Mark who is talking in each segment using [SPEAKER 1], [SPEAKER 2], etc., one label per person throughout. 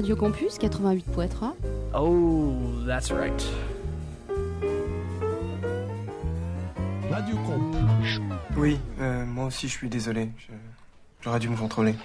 [SPEAKER 1] Radio Campus 88.3.
[SPEAKER 2] Oh, that's right.
[SPEAKER 3] Radio Campus.
[SPEAKER 4] Oui, euh, moi aussi je suis désolé. J'aurais dû me contrôler.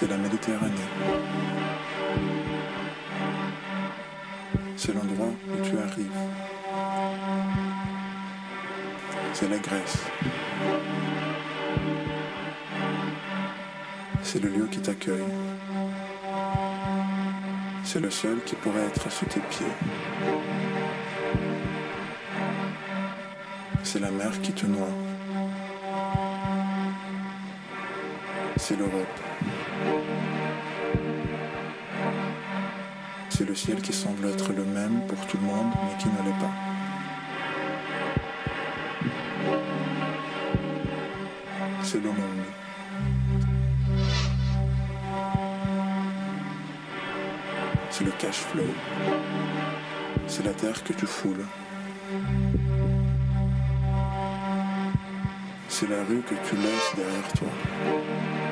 [SPEAKER 5] C'est la Méditerranée. C'est l'endroit où tu arrives. C'est la Grèce. C'est le lieu qui t'accueille. C'est le seul qui pourrait être sous tes pieds. C'est la mer qui te noie. C'est l'Europe. C'est le ciel qui semble être le même pour tout le monde, mais qui ne l'est pas. C'est le monde. C'est le cash flow. C'est la terre que tu foules. C'est la rue que tu laisses derrière toi.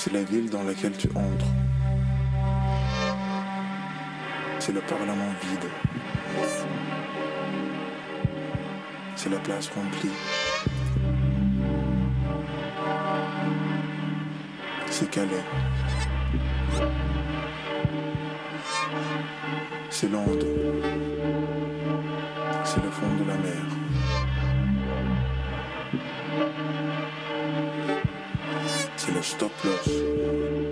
[SPEAKER 5] C'est la ville dans laquelle tu entres. C'est le Parlement vide. C'est la place remplie. C'est Calais. C'est l'onde. C'est le fond de la mer. C'est le stop loss.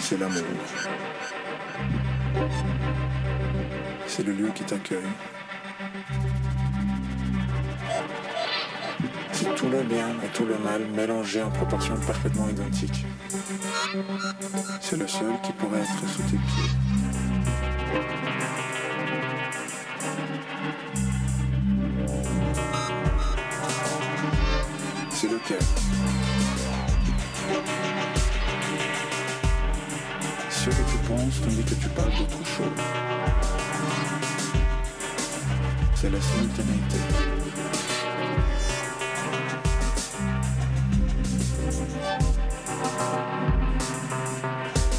[SPEAKER 5] C'est l'amour. C'est le lieu qui t'accueille. C'est tout le bien et tout le mal mélangés en proportions parfaitement identiques. C'est le seul qui pourrait être sous tes pieds. Tandis que tu parles d'autre chose. C'est la simultanéité.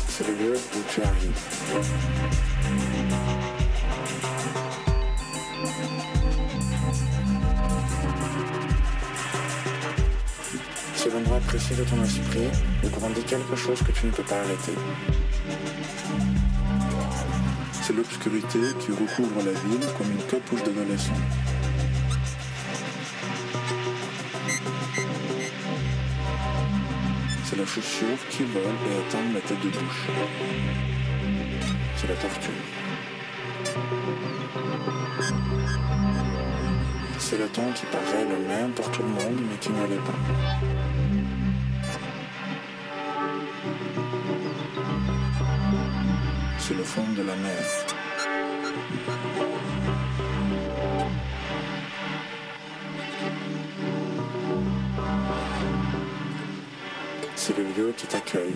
[SPEAKER 5] C'est le lieu où tu arrives. C'est l'endroit précis de ton esprit où grandit quelque chose que tu ne peux pas arrêter. C'est l'obscurité qui recouvre la ville comme une capuche d'adolescent. C'est la chaussure qui vole et atteint la tête de bouche. C'est la tortue. C'est le temps qui paraît le même pour tout le monde, mais qui ne l'est pas. C'est le fond de la mer. C'est le lieu qui t'accueille.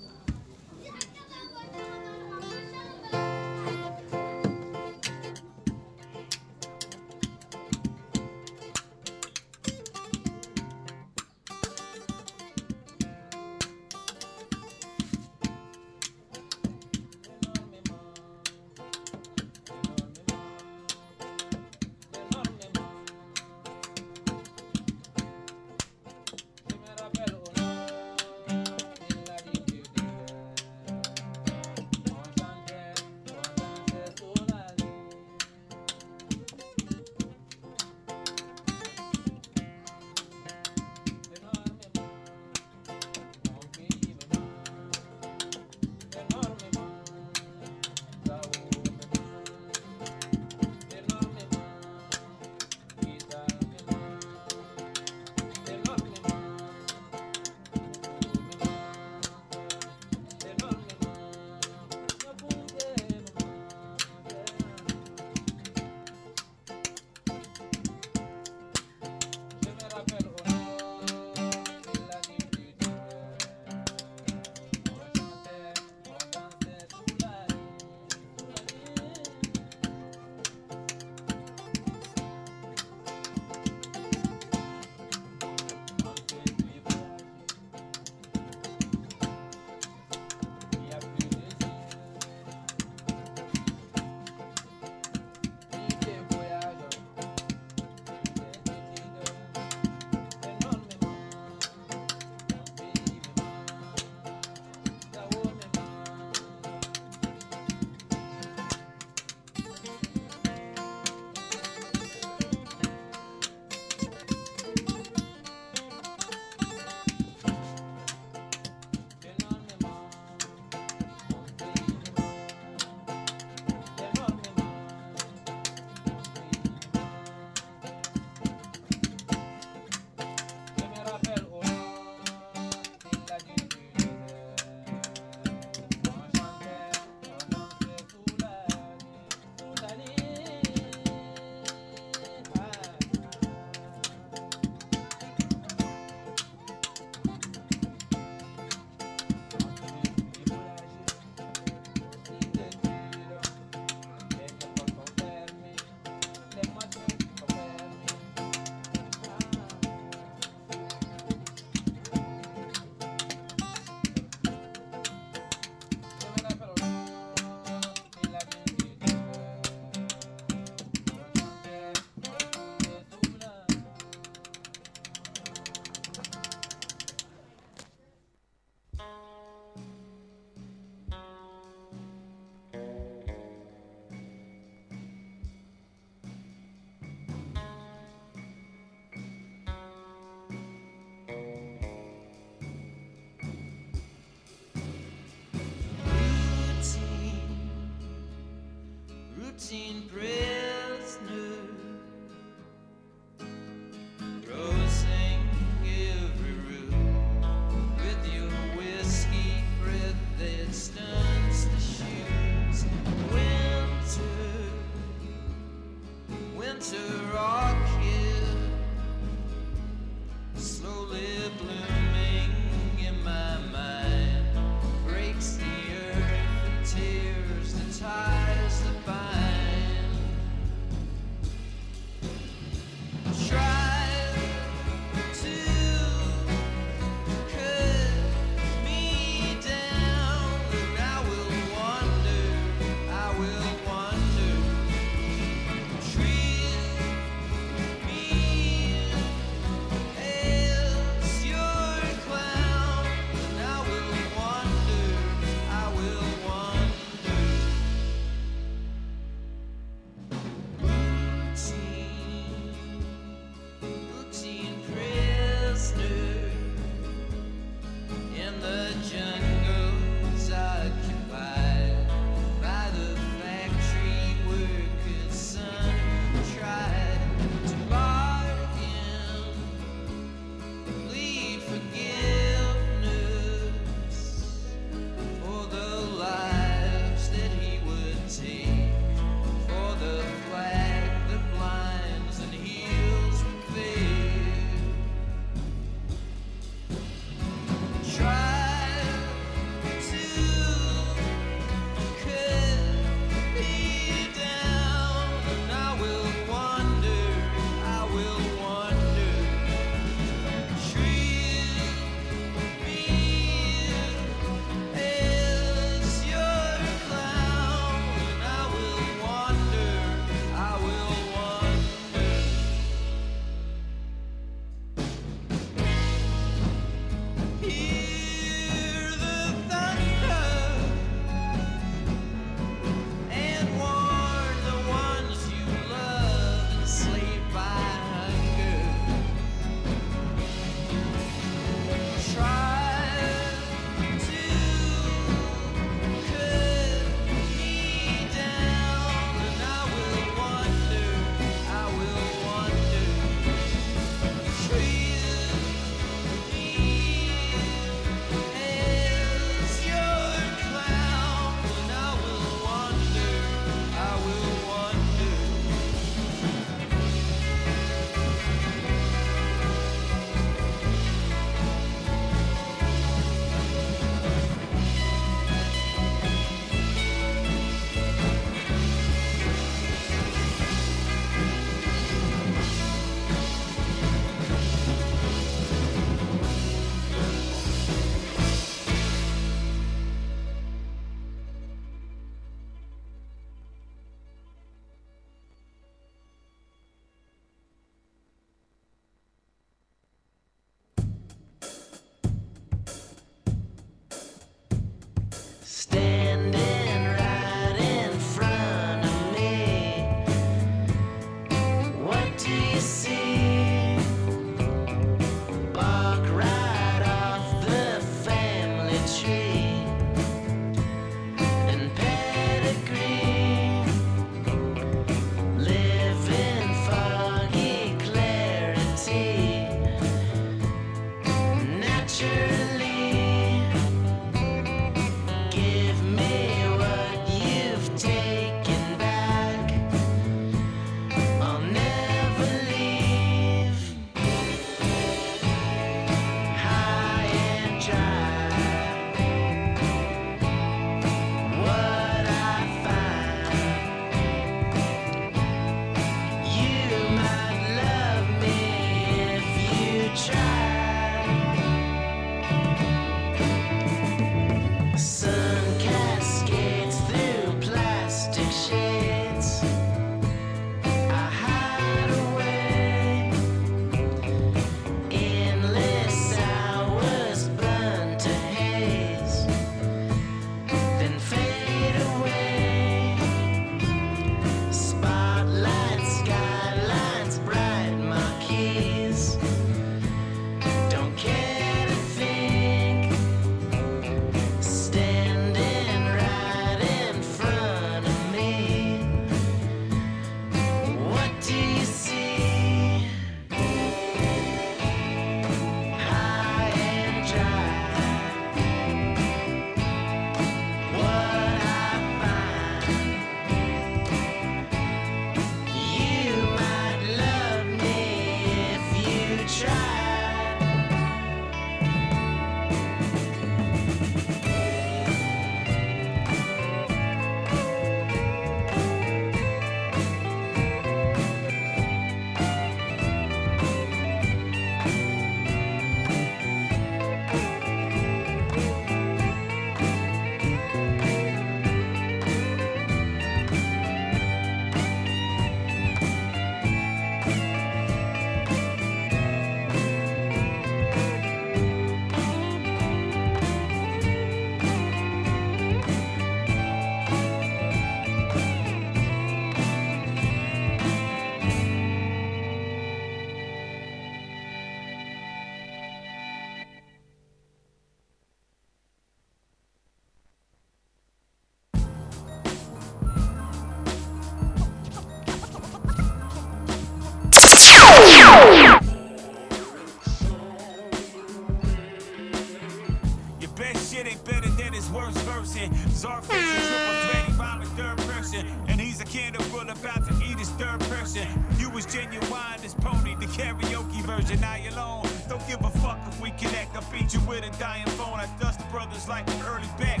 [SPEAKER 6] Karaoke version. Alone. Don't give a fuck if we connect. I beat you with a dying phone. I dust the brothers like an early back.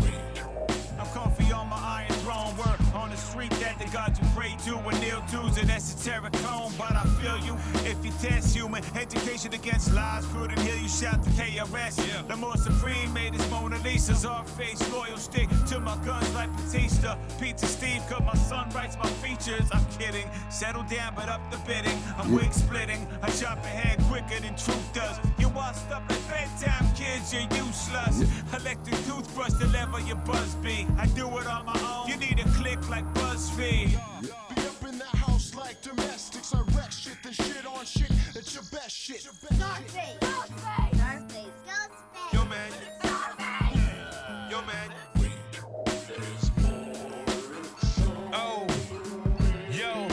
[SPEAKER 6] I'm comfy on my iron throne. Work on the street that the gods you pray to and human education against lies. Couldn't hear you shout the KRS. Yeah. The more supreme made his Mona Lisa's our face. Loyal stick to my guns like Batista. Pizza Steve, cause my son writes my features. I'm kidding. Settle down, but up the bidding. I'm wig splitting. I chop ahead quicker than truth does. You washed up at bedtime, kids, you're useless. Electric toothbrush to level your buzz be. I do it on my own. You need a click like BuzzFeed.
[SPEAKER 3] Be like domestics. I wreck shit, then shit on shit. It's your best shit.
[SPEAKER 7] Ghostface. Ghostface. Ghostface. Ghostface.
[SPEAKER 6] Yo, man. Yo, man. Oh, yo.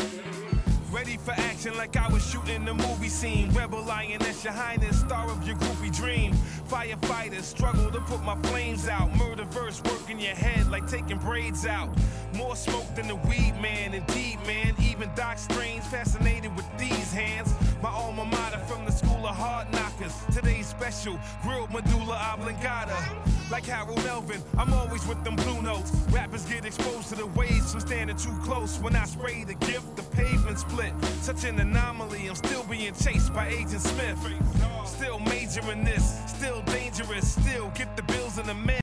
[SPEAKER 6] Ready for action like I was shooting the movie scene. Rebel lion, that's your highness, star of your groupie dream. Firefighters struggle to put my flames out. Murder verse work in your head like taking braids out. More smoke than the weed man, indeed, man. Even Doc Strange fascinated with these hands. My alma mater from the school of hard knockers. Today's special, grilled medulla oblongata. Like Harold Melvin, I'm always with them blue notes. Rappers get exposed to the waves from standing too close. When I spray the gift, the pavement split. Such an anomaly, I'm still being chased by Agent Smith. Still majoring this, still dangerous, still get the bills in the mail.